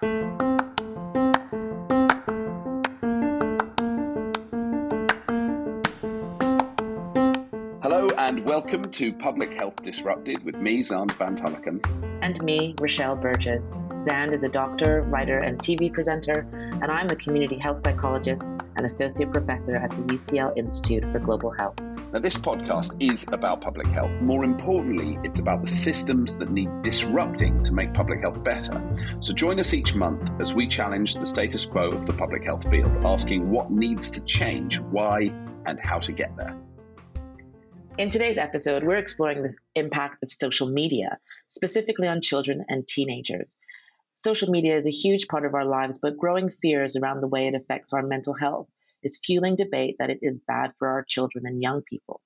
Hello and welcome to Public Health Disrupted with me, Xand van Tulleken. And me, Rochelle Burgess. Xand is a doctor, writer, and TV presenter, and I'm a community health psychologist and associate professor at the UCL Institute for Global Health. Now, this podcast is about public health. More importantly, it's about the systems that need disrupting to make public health better. So, join us each month as we challenge the status quo of the public health field, asking what needs to change, why, and how to get there. In today's episode, we're exploring the impact of social media, specifically on children and teenagers. Social media is a huge part of our lives, but growing fears around the way it affects our mental health is fueling debate that it is bad for our children and young people.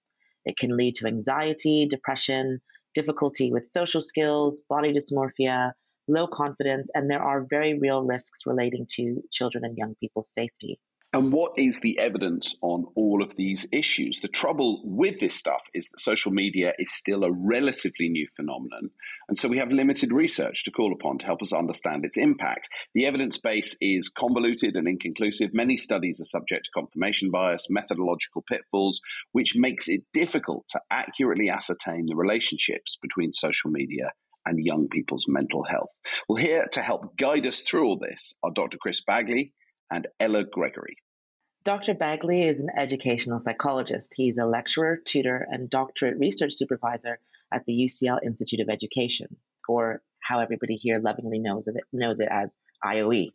It can lead to anxiety, depression, difficulty with social skills, body dysmorphia, low confidence, and there are very real risks relating to children and young people's safety. And what is the evidence on all of these issues? The trouble with this stuff is that social media is still a relatively new phenomenon. And so we have limited research to call upon to help us understand its impact. The evidence base is convoluted and inconclusive. Many studies are subject to confirmation bias, methodological pitfalls, which makes it difficult to accurately ascertain the relationships between social media and young people's mental health. Well, here to help guide us through all this are Dr. Chris Bagley and Ella Gregory. Dr. Bagley is an educational psychologist. He's a lecturer, tutor, and doctorate research supervisor at the UCL Institute of Education, or how everybody here lovingly knows it knows it as IOE.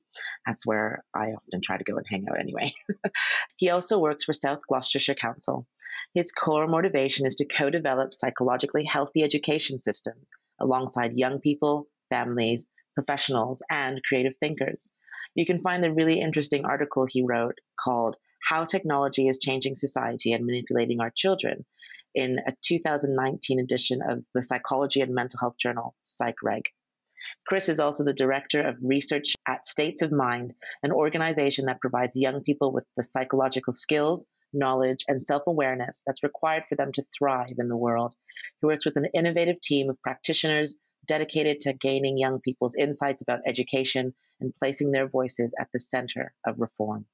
That's where I often try to go and hang out anyway. he also works for South Gloucestershire Council. His core motivation is to co-develop psychologically healthy education systems alongside young people, families, professionals, and creative thinkers. You can find a really interesting article he wrote called How Technology is Changing Society and Manipulating Our Children in a 2019 edition of the Psychology and Mental Health Journal, PsychReg. Chris is also the director of research at States of Mind, an organization that provides young people with the psychological skills, knowledge, and self awareness that's required for them to thrive in the world. He works with an innovative team of practitioners dedicated to gaining young people's insights about education and placing their voices at the center of reform.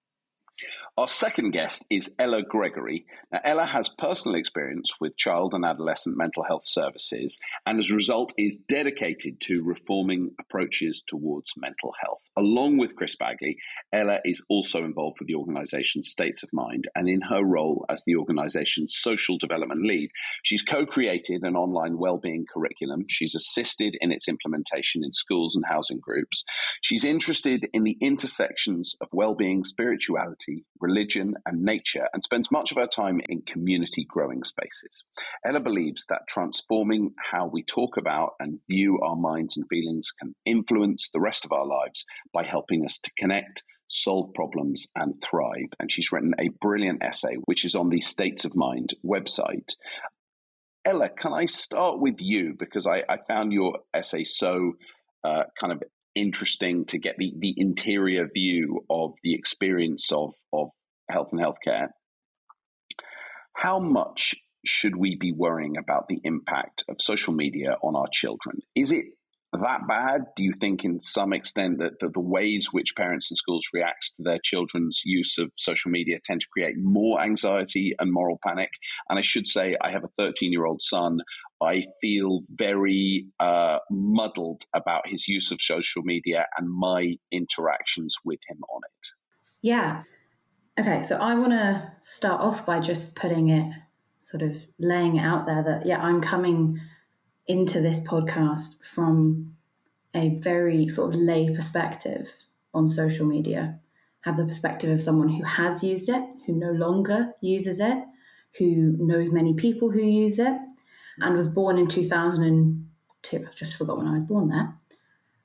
Our second guest is Ella Gregory. Now, Ella has personal experience with child and adolescent mental health services and, as a result, is dedicated to reforming approaches towards mental health. Along with Chris Bagley, Ella is also involved with the organisation States of Mind, and in her role as the organisation's social development lead, she's co created an online wellbeing curriculum. She's assisted in its implementation in schools and housing groups. She's interested in the intersections of wellbeing, spirituality, religion, and nature, and spends much of her time in community growing spaces. Ella believes that transforming how we talk about and view our minds and feelings can influence the rest of our lives by helping us to connect solve problems and thrive. And she's written a brilliant essay, which is on the States of Mind website. Ella, can I start with you? Because I, I found your essay so uh, kind of interesting to get the, the interior view of the experience of, of health and healthcare. How much should we be worrying about the impact of social media on our children? Is it that bad? Do you think, in some extent, that, that the ways which parents and schools react to their children's use of social media tend to create more anxiety and moral panic? And I should say, I have a 13 year old son. I feel very uh, muddled about his use of social media and my interactions with him on it. Yeah. Okay, so I want to start off by just putting it, sort of laying it out there that, yeah, I'm coming into this podcast from a very sort of lay perspective on social media. Have the perspective of someone who has used it, who no longer uses it, who knows many people who use it, and was born in 2002. I just forgot when I was born there.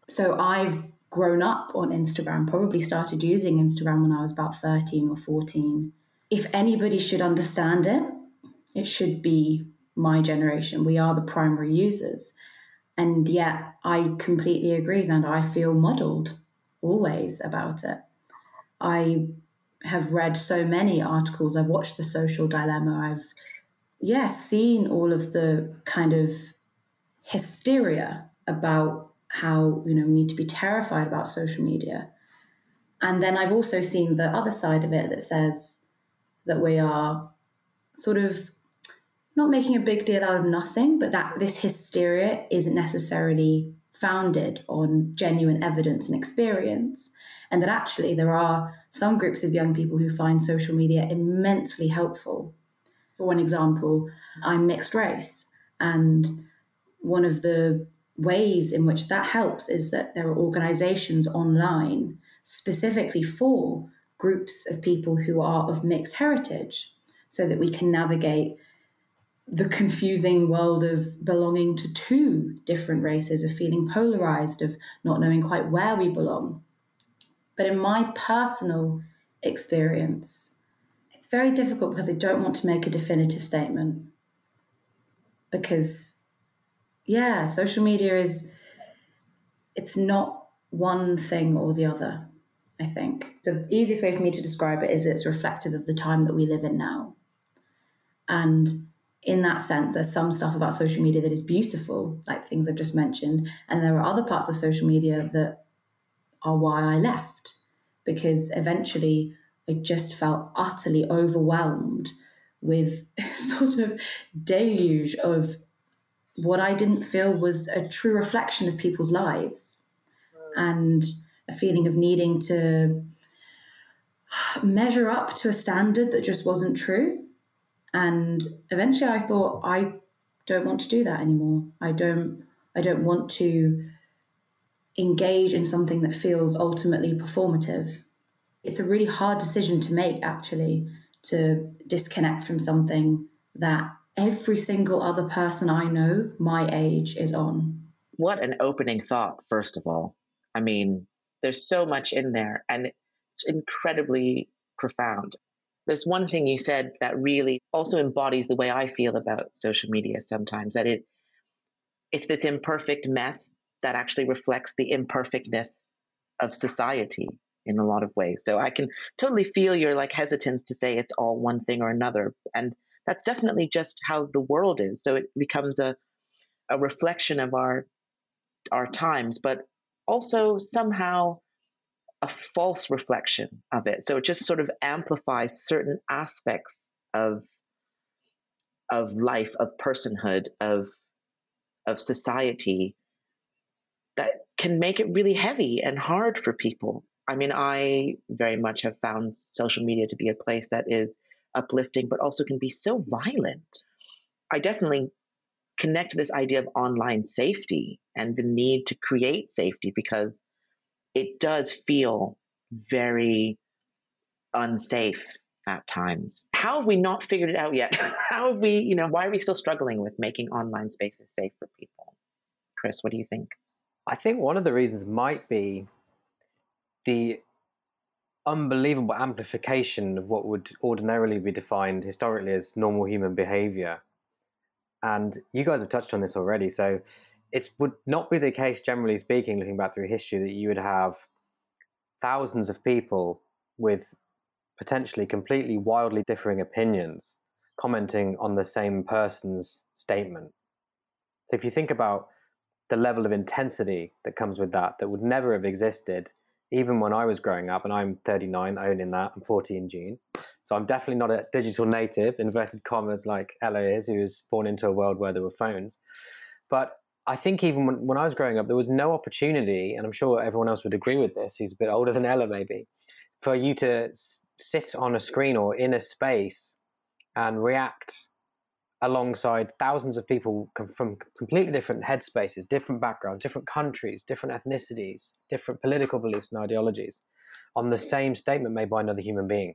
So I've grown up on Instagram, probably started using Instagram when I was about 13 or 14. If anybody should understand it, it should be my generation. We are the primary users. And yet I completely agree, and I feel muddled always about it. I have read so many articles, I've watched The Social Dilemma, I've yeah, seen all of the kind of hysteria about how you know we need to be terrified about social media. And then I've also seen the other side of it that says that we are sort of not making a big deal out of nothing, but that this hysteria isn't necessarily founded on genuine evidence and experience. And that actually there are some groups of young people who find social media immensely helpful. For one example, I'm mixed race. And one of the ways in which that helps is that there are organizations online specifically for groups of people who are of mixed heritage so that we can navigate the confusing world of belonging to two different races, of feeling polarized, of not knowing quite where we belong. But in my personal experience, very difficult because I don't want to make a definitive statement. Because, yeah, social media is, it's not one thing or the other, I think. The easiest way for me to describe it is it's reflective of the time that we live in now. And in that sense, there's some stuff about social media that is beautiful, like things I've just mentioned. And there are other parts of social media that are why I left, because eventually I just felt utterly overwhelmed with sort of deluge of what I didn't feel was a true reflection of people's lives and a feeling of needing to measure up to a standard that just wasn't true and eventually I thought I don't want to do that anymore. I don't I don't want to engage in something that feels ultimately performative. It's a really hard decision to make actually to disconnect from something that every single other person I know my age is on. What an opening thought first of all. I mean, there's so much in there and it's incredibly profound. There's one thing you said that really also embodies the way I feel about social media sometimes that it it's this imperfect mess that actually reflects the imperfectness of society in a lot of ways. So I can totally feel your like hesitance to say it's all one thing or another and that's definitely just how the world is. So it becomes a a reflection of our our times, but also somehow a false reflection of it. So it just sort of amplifies certain aspects of of life, of personhood, of of society that can make it really heavy and hard for people. I mean, I very much have found social media to be a place that is uplifting, but also can be so violent. I definitely connect this idea of online safety and the need to create safety because it does feel very unsafe at times. How have we not figured it out yet? How have we, you know, why are we still struggling with making online spaces safe for people? Chris, what do you think? I think one of the reasons might be the unbelievable amplification of what would ordinarily be defined historically as normal human behavior. And you guys have touched on this already. So it would not be the case, generally speaking, looking back through history, that you would have thousands of people with potentially completely wildly differing opinions commenting on the same person's statement. So if you think about the level of intensity that comes with that, that would never have existed even when I was growing up, and I'm 39, owning that, I'm 40 in June. So I'm definitely not a digital native, inverted commas, like Ella is, who was born into a world where there were phones. But I think even when, when I was growing up, there was no opportunity, and I'm sure everyone else would agree with this, who's a bit older than Ella maybe, for you to s- sit on a screen or in a space and react alongside thousands of people from completely different headspaces, different backgrounds, different countries, different ethnicities, different political beliefs and ideologies on the same statement made by another human being.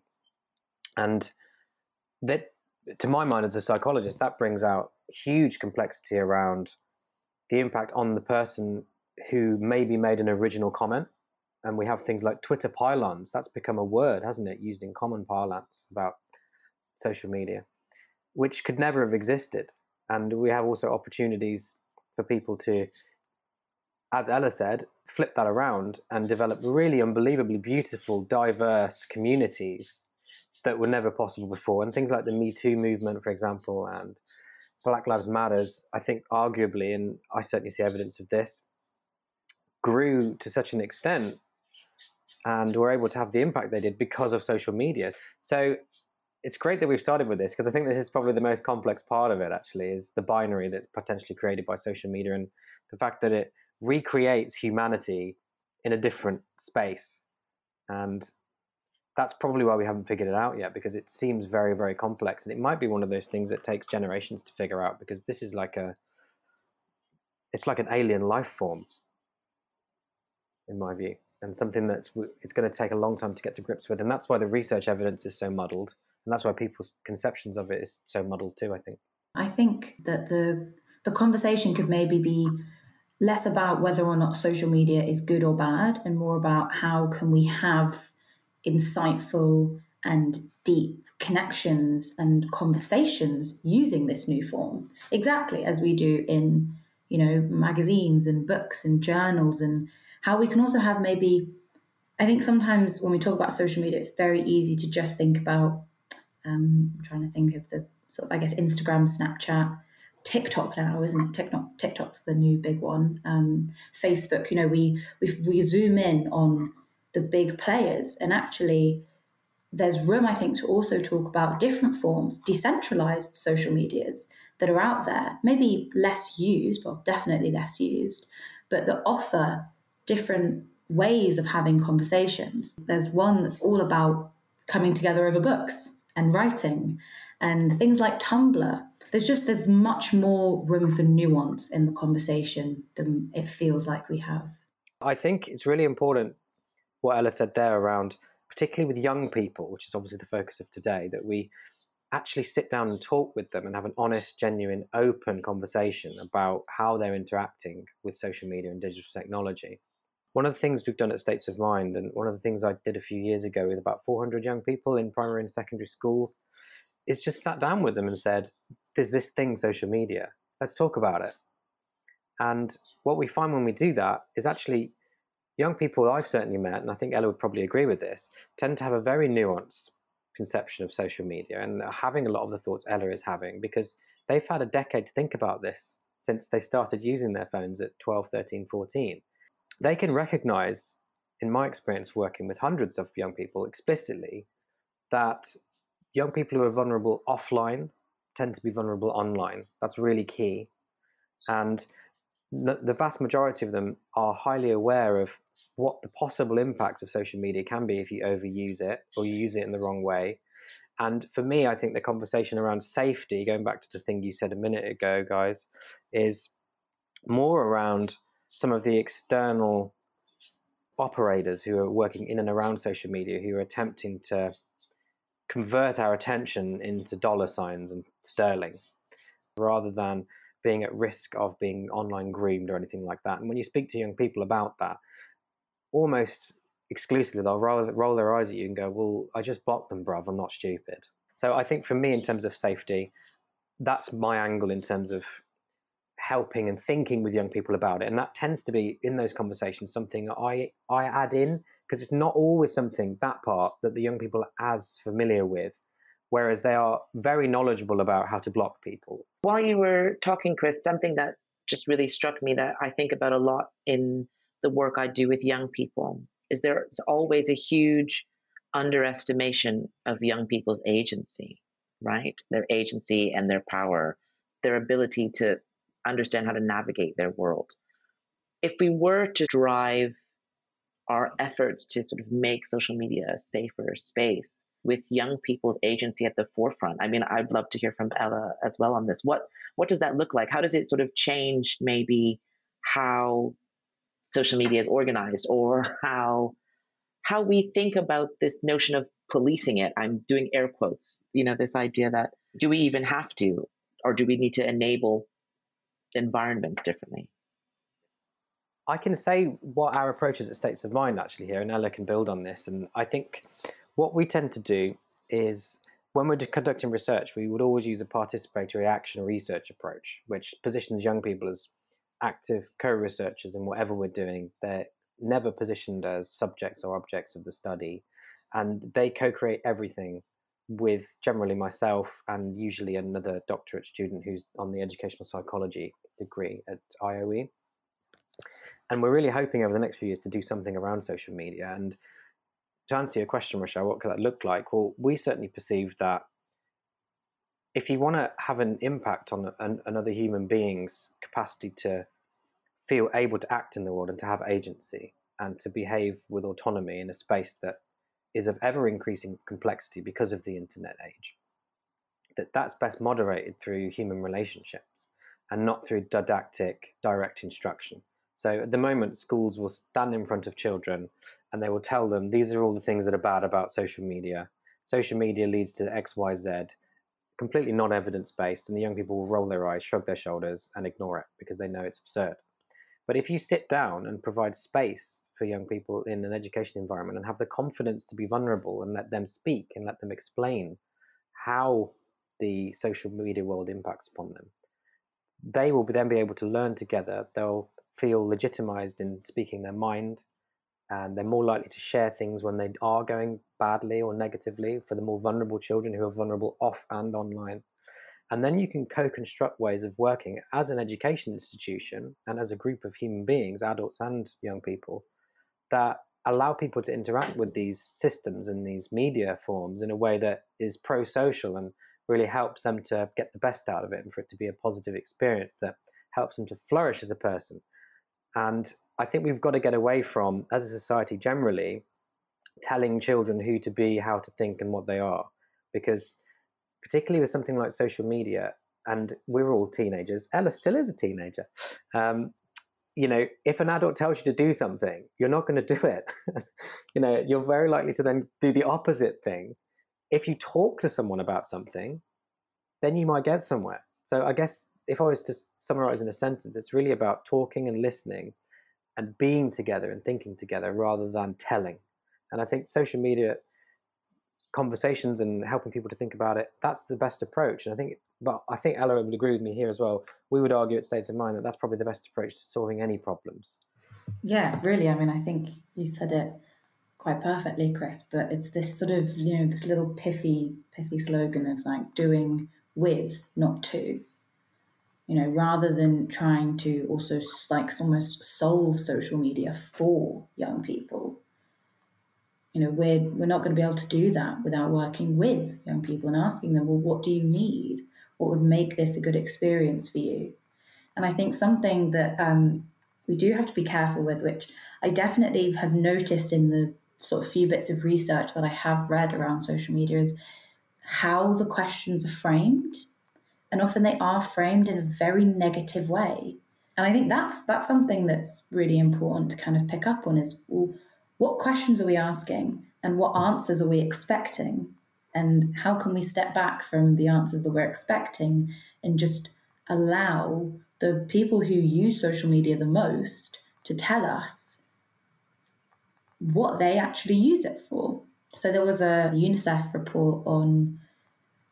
And that, to my mind, as a psychologist, that brings out huge complexity around the impact on the person who maybe made an original comment. And we have things like Twitter pile-ons. That's become a word, hasn't it, used in common parlance about social media, which could never have existed. And we have also opportunities for people to, as Ella said, flip that around and develop really unbelievably beautiful, diverse communities that were never possible before. And things like the Me Too movement, for example, and Black Lives Matters, I think arguably, and I certainly see evidence of this, grew to such an extent and were able to have the impact they did because of social media. So it's great that we've started with this because I think this is probably the most complex part of it. Actually, is the binary that's potentially created by social media and the fact that it recreates humanity in a different space, and that's probably why we haven't figured it out yet because it seems very very complex and it might be one of those things that takes generations to figure out because this is like a it's like an alien life form in my view and something that's it's going to take a long time to get to grips with and that's why the research evidence is so muddled and that's why people's conceptions of it is so muddled too. I think. I think that the the conversation could maybe be less about whether or not social media is good or bad, and more about how can we have insightful and deep connections and conversations using this new form exactly as we do in you know magazines and books and journals and how we can also have maybe i think sometimes when we talk about social media it's very easy to just think about um, I'm trying to think of the sort of, I guess, Instagram, Snapchat, TikTok now, isn't it? TikTok, TikTok's the new big one. Um, Facebook, you know, we, we we zoom in on the big players, and actually, there's room, I think, to also talk about different forms, decentralized social medias that are out there, maybe less used, or definitely less used, but that offer different ways of having conversations. There's one that's all about coming together over books and writing and things like Tumblr. There's just there's much more room for nuance in the conversation than it feels like we have. I think it's really important what Ella said there around particularly with young people, which is obviously the focus of today, that we actually sit down and talk with them and have an honest, genuine, open conversation about how they're interacting with social media and digital technology. One of the things we've done at States of Mind, and one of the things I did a few years ago with about 400 young people in primary and secondary schools, is just sat down with them and said, There's this thing, social media. Let's talk about it. And what we find when we do that is actually young people I've certainly met, and I think Ella would probably agree with this, tend to have a very nuanced conception of social media and having a lot of the thoughts Ella is having because they've had a decade to think about this since they started using their phones at 12, 13, 14 they can recognize, in my experience working with hundreds of young people explicitly, that young people who are vulnerable offline tend to be vulnerable online. That's really key. And the vast majority of them are highly aware of what the possible impacts of social media can be if you overuse it or you use it in the wrong way. And for me, I think the conversation around safety, going back to the thing you said a minute ago, guys, is more around some of the external operators who are working in and around social media who are attempting to convert our attention into dollar signs and sterling rather than being at risk of being online groomed or anything like that. And when you speak to young people about that, almost exclusively they'll roll, roll their eyes at you and go, Well, I just blocked them, bruv. I'm not stupid. So I think for me, in terms of safety, that's my angle in terms of helping and thinking with young people about it. And that tends to be in those conversations something i i add in because it's not always something that part that the young people are as familiar with whereas they are very knowledgeable about how to block people. While you were talking chris something that just really struck me that i think about a lot in the work i do with young people is there's always a huge underestimation of young people's agency right? Their agency and their power their ability to understand how to navigate their world. If we were to drive our efforts to sort of make social media a safer space with young people's agency at the forefront. I mean, I'd love to hear from Ella as well on this. What what does that look like? How does it sort of change maybe how social media is organized or how how we think about this notion of policing it. I'm doing air quotes. You know, this idea that do we even have to or do we need to enable environments differently. I can say what our approach is at States of Mind actually here, and Ella can build on this. And I think what we tend to do is when we're conducting research, we would always use a participatory action research approach, which positions young people as active co researchers in whatever we're doing. They're never positioned as subjects or objects of the study, and they co create everything with generally myself and usually another doctorate student who's on the educational psychology degree at IOE. And we're really hoping over the next few years to do something around social media. And to answer your question, Rochelle, what could that look like? Well, we certainly perceive that if you want to have an impact on an, another human being's capacity to feel able to act in the world and to have agency and to behave with autonomy in a space that is of ever increasing complexity because of the internet age, that that's best moderated through human relationships and not through didactic direct instruction. So at the moment, schools will stand in front of children and they will tell them these are all the things that are bad about social media. Social media leads to X, Y, Z, completely not evidence based, and the young people will roll their eyes, shrug their shoulders, and ignore it because they know it's absurd. But if you sit down and provide space for young people in an education environment and have the confidence to be vulnerable and let them speak and let them explain how the social media world impacts upon them, they will then be able to learn together. They'll feel legitimized in speaking their mind, and they're more likely to share things when they are going badly or negatively for the more vulnerable children who are vulnerable off and online. And then you can co construct ways of working as an education institution and as a group of human beings, adults and young people, that allow people to interact with these systems and these media forms in a way that is pro social and really helps them to get the best out of it and for it to be a positive experience that helps them to flourish as a person. And I think we've got to get away from, as a society generally, telling children who to be, how to think, and what they are. Because, particularly with something like social media, and we're all teenagers, Ella still is a teenager. Um, you know, if an adult tells you to do something, you're not going to do it. you know, you're very likely to then do the opposite thing. If you talk to someone about something, then you might get somewhere. So I guess if I was to summarize in a sentence, it's really about talking and listening and being together and thinking together rather than telling. And I think social media conversations and helping people to think about it, that's the best approach. And I think, but I think Ella would agree with me here as well. We would argue at States of Mind that that's probably the best approach to solving any problems. Yeah, really. I mean, I think you said it quite perfectly, Chris, but it's this sort of, you know, this little pithy, pithy slogan of like doing with, not to you know, rather than trying to also like almost solve social media for young people. You know, we're we're not going to be able to do that without working with young people and asking them, well, what do you need? What would make this a good experience for you? And I think something that um, we do have to be careful with, which I definitely have noticed in the sort of few bits of research that I have read around social media, is how the questions are framed and often they are framed in a very negative way. And I think that's that's something that's really important to kind of pick up on is well, what questions are we asking and what answers are we expecting? And how can we step back from the answers that we're expecting and just allow the people who use social media the most to tell us what they actually use it for? So there was a UNICEF report on,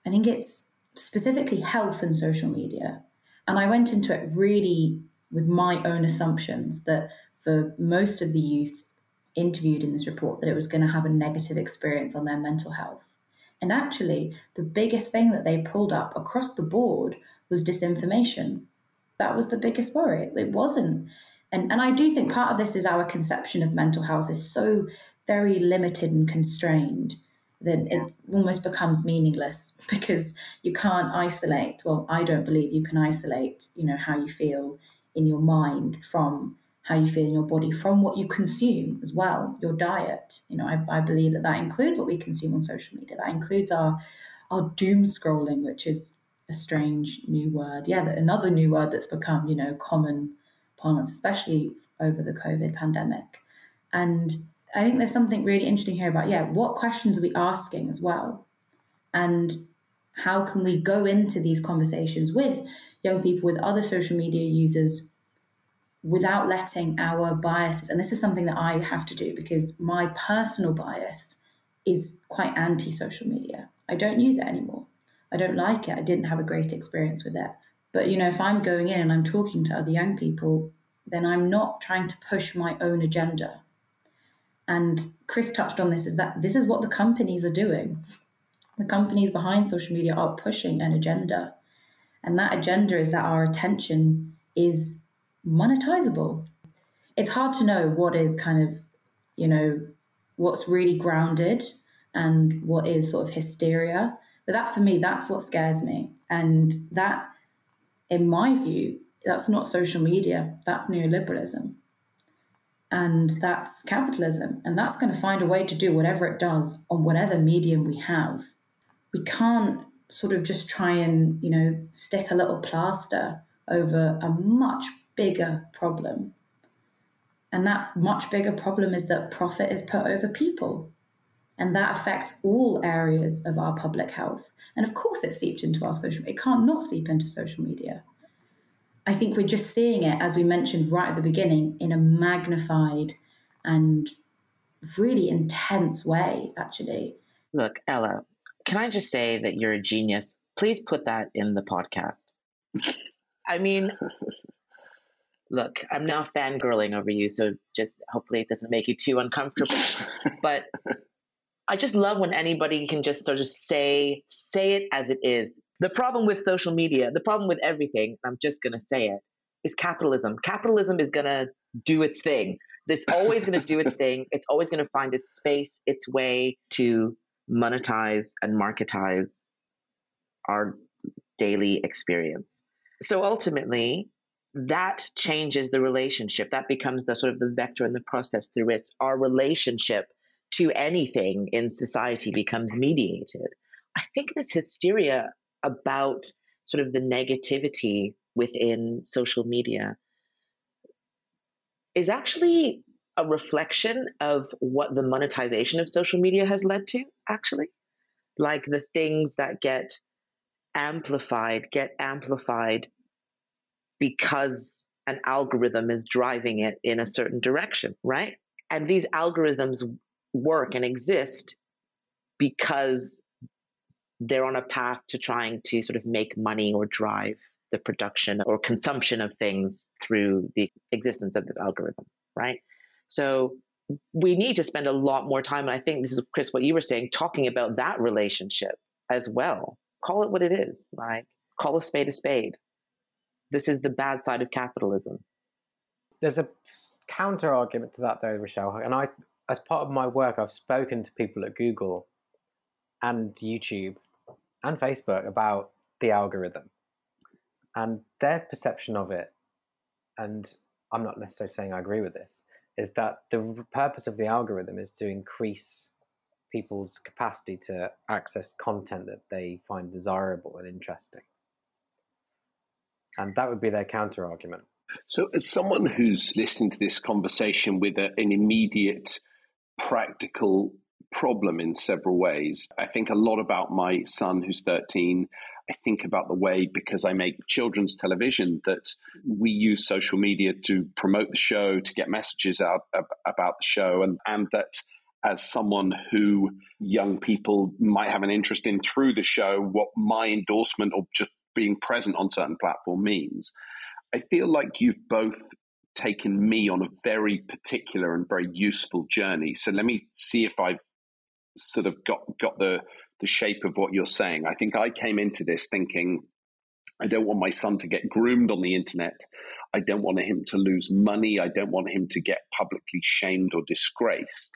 I think it's specifically health and social media. And I went into it really with my own assumptions that for most of the youth interviewed in this report that it was going to have a negative experience on their mental health. And actually, the biggest thing that they pulled up across the board was disinformation. That was the biggest worry. It wasn't. And, and I do think part of this is our conception of mental health is so very limited and constrained then it almost becomes meaningless because you can't isolate well i don't believe you can isolate you know how you feel in your mind from how you feel in your body from what you consume as well your diet. You know i, I believe that that includes what we consume on social media. That includes our our doom scrolling which is a strange new word. Yeah another new word that's become you know common upon us especially over the covid pandemic. And I think there's something really interesting here about, yeah, what questions are we asking as well? And how can we go into these conversations with young people, with other social media users, without letting our biases, and this is something that I have to do because my personal bias is quite anti social media. I don't use it anymore. I don't like it. I didn't have a great experience with it. But, you know, if I'm going in and I'm talking to other young people, then I'm not trying to push my own agenda and Chris touched on this is that this is what the companies are doing. The companies behind social media are pushing an agenda. And that agenda is that our attention is monetizable. it's hard to know what is kind of, you know, what's really grounded and what is sort of hysteria. But that for me, that's what scares me. And that, in my view, that's not social media, that's neoliberalism. And that's capitalism. And that's going to find a way to do whatever it does on whatever medium we have. We can't sort of just try and, you know, stick a little plaster over a much bigger problem. And that much bigger problem is that profit is put over people. And that affects all areas of our public health. And of course, it seeped into our social It can't not seep into social media. I think we're just seeing it, as we mentioned right at the beginning, in a magnified and really intense way, actually. Look, Ella, can I just say that you're a genius? Please put that in the podcast. I mean, look, I'm now fangirling over you, so just hopefully it doesn't make you too uncomfortable. but I just love when anybody can just sort of say say it as it is. The problem with social media, the problem with everything, I'm just going to say it, is capitalism. Capitalism is going to do its thing. It's always going to do its thing. It's always going to find its space, its way to monetize and marketize our daily experience. So ultimately, that changes the relationship. That becomes the sort of the vector and the process through which our relationship to anything in society becomes mediated. I think this hysteria about sort of the negativity within social media is actually a reflection of what the monetization of social media has led to, actually. Like the things that get amplified, get amplified because an algorithm is driving it in a certain direction, right? And these algorithms work and exist because they're on a path to trying to sort of make money or drive the production or consumption of things through the existence of this algorithm, right? So we need to spend a lot more time, and I think this is Chris, what you were saying, talking about that relationship as well. Call it what it is, like call a spade a spade. This is the bad side of capitalism. There's a counter argument to that, though, Rochelle, and I as part of my work, I've spoken to people at Google and YouTube and Facebook about the algorithm and their perception of it. And I'm not necessarily saying I agree with this, is that the purpose of the algorithm is to increase people's capacity to access content that they find desirable and interesting. And that would be their counter argument. So, as someone who's listening to this conversation with a, an immediate practical problem in several ways. I think a lot about my son who's 13. I think about the way, because I make children's television, that we use social media to promote the show, to get messages out about the show, and, and that as someone who young people might have an interest in through the show, what my endorsement or just being present on certain platform means. I feel like you've both taken me on a very particular and very useful journey. So let me see if I've sort of got got the the shape of what you're saying. I think I came into this thinking I don't want my son to get groomed on the internet. I don't want him to lose money. I don't want him to get publicly shamed or disgraced.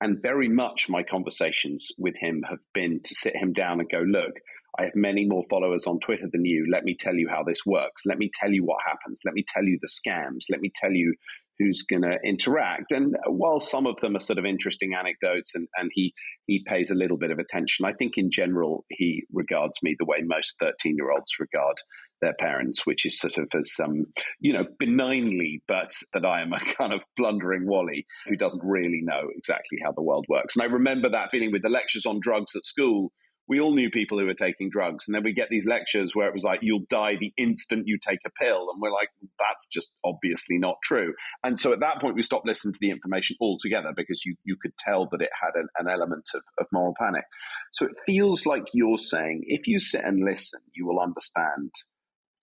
And very much my conversations with him have been to sit him down and go, look, I have many more followers on Twitter than you. Let me tell you how this works. Let me tell you what happens. Let me tell you the scams. Let me tell you who's going to interact. And while some of them are sort of interesting anecdotes and, and he, he pays a little bit of attention, I think in general he regards me the way most 13 year olds regard their parents, which is sort of as, um, you know, benignly, but that I am a kind of blundering Wally who doesn't really know exactly how the world works. And I remember that feeling with the lectures on drugs at school we all knew people who were taking drugs. And then we get these lectures where it was like, you'll die the instant you take a pill. And we're like, that's just obviously not true. And so at that point, we stopped listening to the information altogether because you, you could tell that it had an, an element of, of moral panic. So it feels like you're saying if you sit and listen, you will understand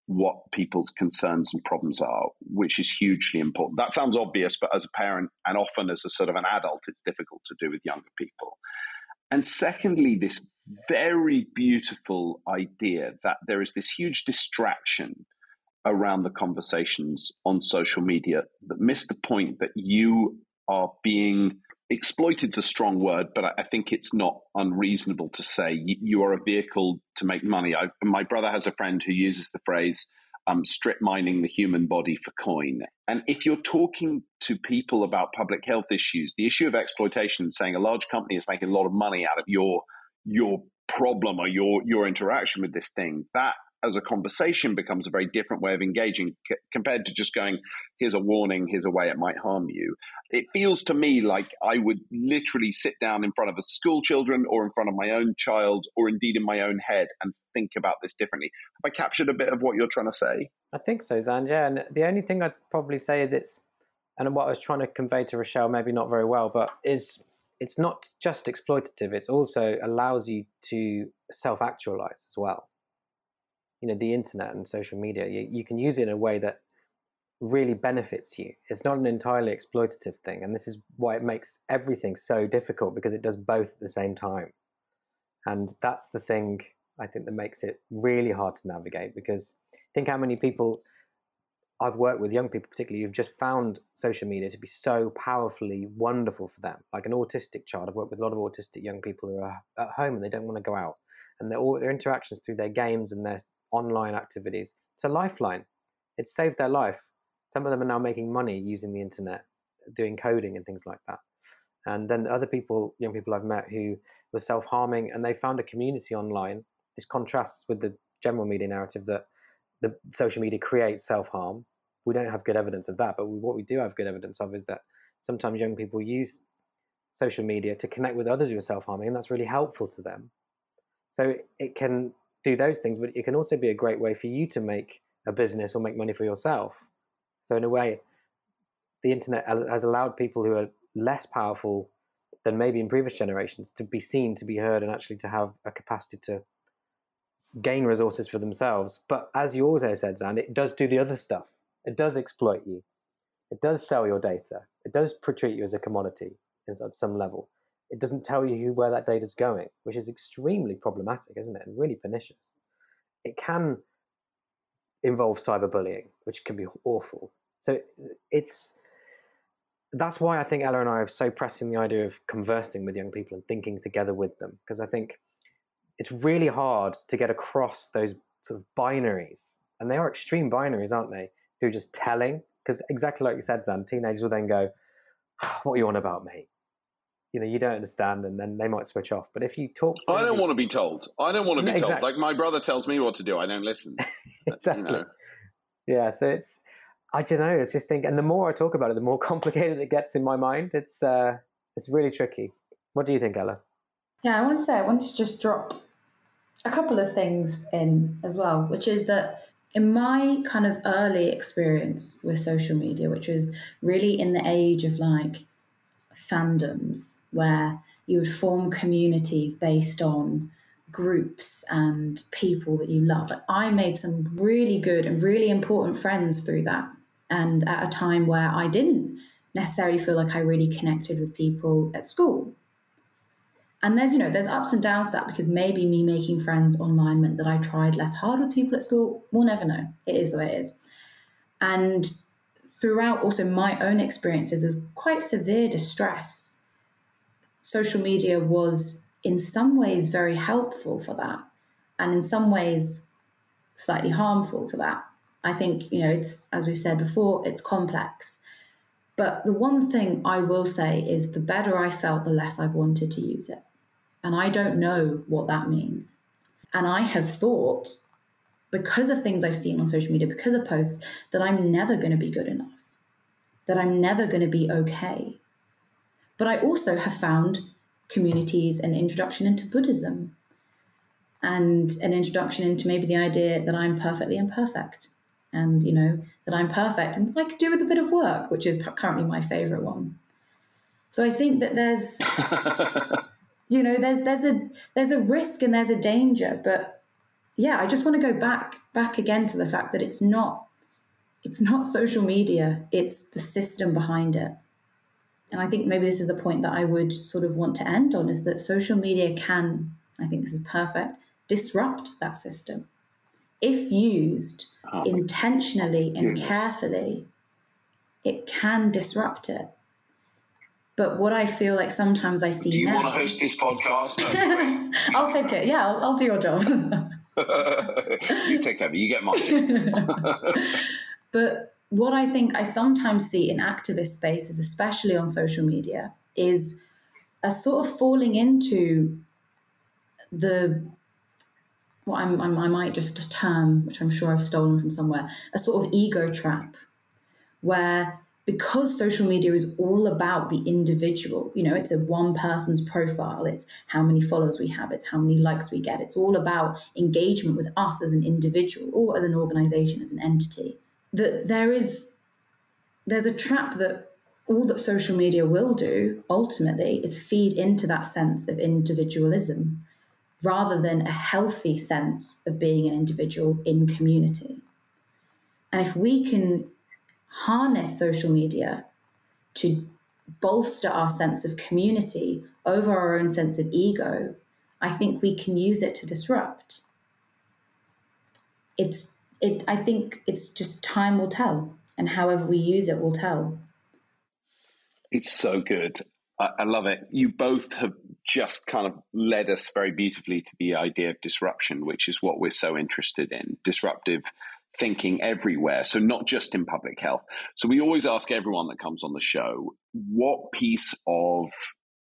what people's concerns and problems are, which is hugely important. That sounds obvious, but as a parent and often as a sort of an adult, it's difficult to do with younger people. And secondly, this very beautiful idea that there is this huge distraction around the conversations on social media that miss the point that you are being exploited is a strong word, but I think it's not unreasonable to say you are a vehicle to make money. I, my brother has a friend who uses the phrase um, strip mining the human body for coin. And if you're talking to people about public health issues, the issue of exploitation, saying a large company is making a lot of money out of your your problem or your your interaction with this thing, that as a conversation becomes a very different way of engaging c- compared to just going, here's a warning, here's a way it might harm you. It feels to me like I would literally sit down in front of a school children or in front of my own child or indeed in my own head and think about this differently. Have I captured a bit of what you're trying to say? I think so, Xand. Yeah. And the only thing I'd probably say is it's, and what I was trying to convey to Rochelle, maybe not very well, but is it's not just exploitative, it also allows you to self actualize as well. You know the internet and social media you, you can use it in a way that really benefits you. It's not an entirely exploitative thing and this is why it makes everything so difficult because it does both at the same time. And that's the thing i think that makes it really hard to navigate because think how many people I've worked with young people, particularly, who've just found social media to be so powerfully wonderful for them. Like an autistic child, I've worked with a lot of autistic young people who are at home and they don't want to go out, and their all their interactions through their games and their online activities. It's a lifeline. It's saved their life. Some of them are now making money using the internet, doing coding and things like that. And then other people, young people I've met who were self harming and they found a community online. This contrasts with the general media narrative that the social media creates self harm. We don't have good evidence of that, but what we do have good evidence of is that sometimes young people use social media to connect with others who are self harming, and that's really helpful to them. So it can do those things, but it can also be a great way for you to make a business or make money for yourself. So in a way, the internet has allowed people who are less powerful than maybe in previous generations to be seen, to be heard, and actually to have a capacity to gain resources for themselves. But as you also said, Xand, it does do the other stuff. It does exploit you. It does sell your data. It does treat you as a commodity at some level it doesn't tell you where that data is going, which is extremely problematic, isn't it? And really pernicious. It can involve cyberbullying, which can be awful. So it's that's why I think Ella and I are so pressing the idea of conversing with young people and thinking together with them, because I think it's really hard to get across those sort of binaries, and they are extreme binaries, aren't they? Through just telling, because exactly like you said, Xand, teenagers will then go, "What are you on about, mate? you know you don't understand and then they might switch off but if you talk i don't want to be told i don't want to be exactly. told like my brother tells me what to do i don't listen exactly you know. yeah so it's i don't know it's just think and the more i talk about it the more complicated it gets in my mind it's uh it's really tricky what do you think ella yeah i want to say i want to just drop a couple of things in as well which is that in my kind of early experience with social media which was really in the age of like fandoms where you would form communities based on groups and people that you loved. Like I made some really good and really important friends through that. And at a time where I didn't necessarily feel like I really connected with people at school. And there's, you know, there's ups and downs to that because maybe me making friends online meant that I tried less hard with people at school. We'll never know. It is the way it is. And throughout also my own experiences of quite severe distress, social media was in some ways very helpful for that, and in some ways slightly harmful for that. I think, you know, it's, as we've said before, it's complex. But the one thing I will say is the better I felt, the less I've wanted to use it. And I don't know what that means. And I have thought because of things I've seen on social media, because of posts, that I'm never going to be good enough, that I'm never going to be okay. But I also have found communities and introduction into Buddhism and an introduction into maybe the idea that I'm perfectly imperfect and, you know, that I'm perfect and I could do with a bit of work, which is currently my favorite one. So I think that there's, you know, there's, there's a, there's a risk and there's a danger, but yeah, I just want to go back back again to the fact that it's not it's not social media, it's the system behind it. And I think maybe this is the point that I would sort of want to end on is that social media can, I think this is perfect, disrupt that system. if used oh, intentionally and goodness. carefully, it can disrupt it. But what I feel like sometimes I see Do you now, want to host this podcast? I'll take it. Yeah, I'll, I'll do your job. you take over. You get mine. but what I think I sometimes see in activist spaces, especially on social media, is a sort of falling into the what I'm, I'm, i might just term, which I'm sure I've stolen from somewhere, a sort of ego trap, where because social media is all about the individual, you know, it's a one person's profile, it's how many followers we have, it's how many likes we get, it's all about engagement with us as an individual or as an organization, as an entity. That there is, there's a trap that all that social media will do ultimately is feed into that sense of individualism rather than a healthy sense of being an individual in community. And if we can harness social media to bolster our sense of community over our own sense of ego, I think we can use it to disrupt. It's it I think it's just time will tell and however we use it will tell. It's so good. I, I love it. You both have just kind of led us very beautifully to the idea of disruption, which is what we're so interested in disruptive thinking everywhere. So, not just in public health. So, we always ask everyone that comes on the show what piece of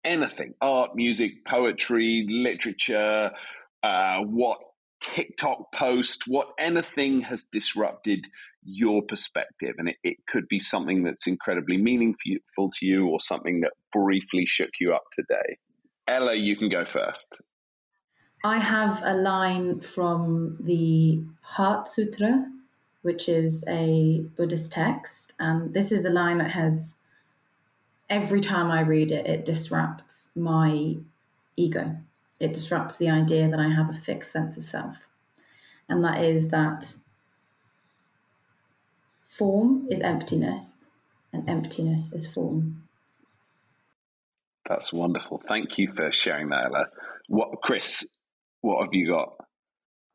anything art, music, poetry, literature, uh, what TikTok post, what anything has disrupted your perspective. And it, it could be something that's incredibly meaningful to you or something that briefly shook you up today. Ella, you can go first. I have a line from the Heart Sutra, which is a Buddhist text. And this is a line that has, every time I read it, it disrupts my ego. It disrupts the idea that I have a fixed sense of self. And that is that form is emptiness and emptiness is form. That's wonderful. Thank you for sharing that, Ella. What, Chris? What have you got?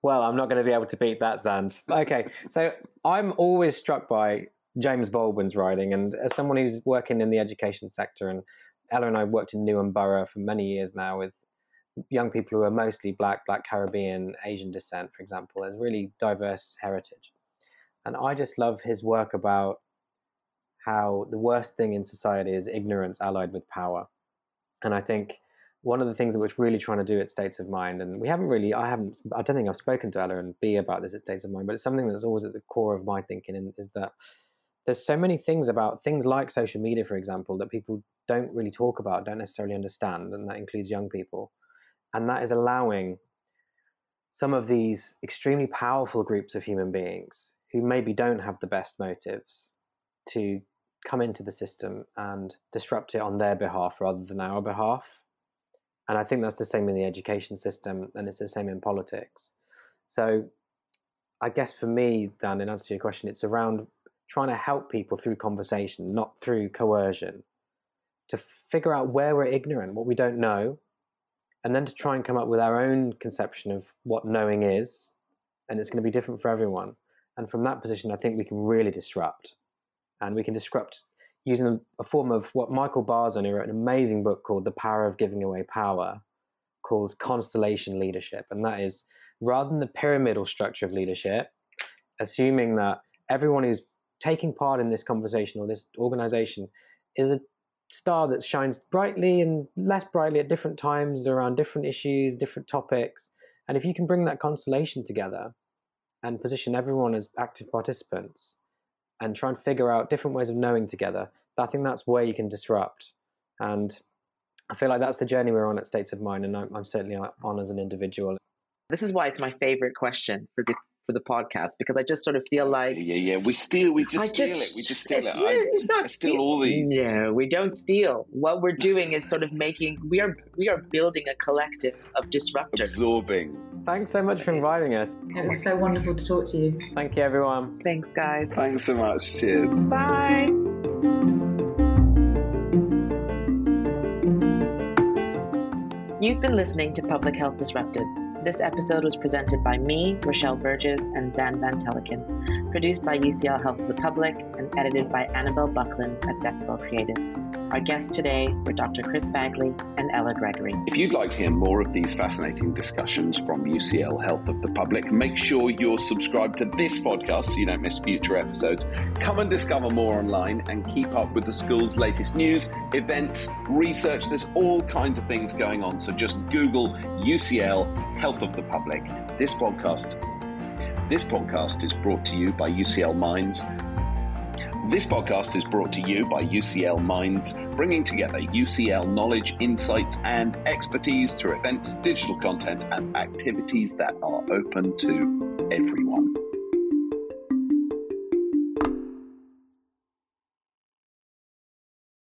Well, I'm not going to be able to beat that, Xand. Okay, so I'm always struck by James Baldwin's writing, and as someone who's working in the education sector, and Ella and I worked in Newham Borough for many years now with young people who are mostly Black, Black Caribbean, Asian descent, for example, and really diverse heritage. And I just love his work about how the worst thing in society is ignorance allied with power. And I think one of the things that we're really trying to do at States of Mind, and we haven't really, I haven't, I don't think I've spoken to Ella and B about this at States of Mind, but it's something that's always at the core of my thinking is that there's so many things about things like social media, for example, that people don't really talk about, don't necessarily understand, and that includes young people. And that is allowing some of these extremely powerful groups of human beings who maybe don't have the best motives to come into the system and disrupt it on their behalf rather than our behalf. And I think that's the same in the education system and it's the same in politics. So I guess for me, Xand, in answer to your question, it's around trying to help people through conversation, not through coercion, to figure out where we're ignorant, what we don't know, and then to try and come up with our own conception of what knowing is. And it's going to be different for everyone. And from that position, I think we can really disrupt. And we can disrupt using a, form of what Michael Barzun, who wrote an amazing book called The Power of Giving Away Power, calls constellation leadership. And that is rather than the pyramidal structure of leadership, assuming that everyone who's taking part in this conversation or this organization is a star that shines brightly and less brightly at different times around different issues, different topics. And if you can bring that constellation together, and position everyone as active participants and try and figure out different ways of knowing together, I think that's where you can disrupt. And I feel like that's the journey we're on at States of Mind, and I'm, I'm certainly on as an individual. This is why it's my favorite question for the for the podcast because I just sort of feel like yeah, yeah, we steal, we just I steal just, it, we just steal it. I, it's not I steal, steal all these. No, we don't steal. What we're doing is sort of making we are we are building a collective of disruptors, absorbing. Thanks so much for inviting us. It was so wonderful to talk to you. Thank you, everyone. Thanks, guys. Thanks so much. Cheers. Bye. You've been listening to Public Health Disrupted This episode was presented by me, Rochelle Burgess, and Xand van Tulleken, produced by UCL Health of the Public, edited by Annabelle Buckland at Decibel Creative. Our guests today were Dr. Chris Bagley and Ella Gregory. If you'd like to hear more of these fascinating discussions from UCL Health of the Public, make sure you're subscribed to this podcast so you don't miss future episodes. Come and discover more online and keep up with the school's latest news, events, research. There's all kinds of things going on. So just Google UCL Health of the Public. This podcast this podcast is brought to you by UCL Minds. This podcast is brought to you by UCL Minds, bringing together UCL knowledge, insights, and expertise through events, digital content, and activities that are open to everyone.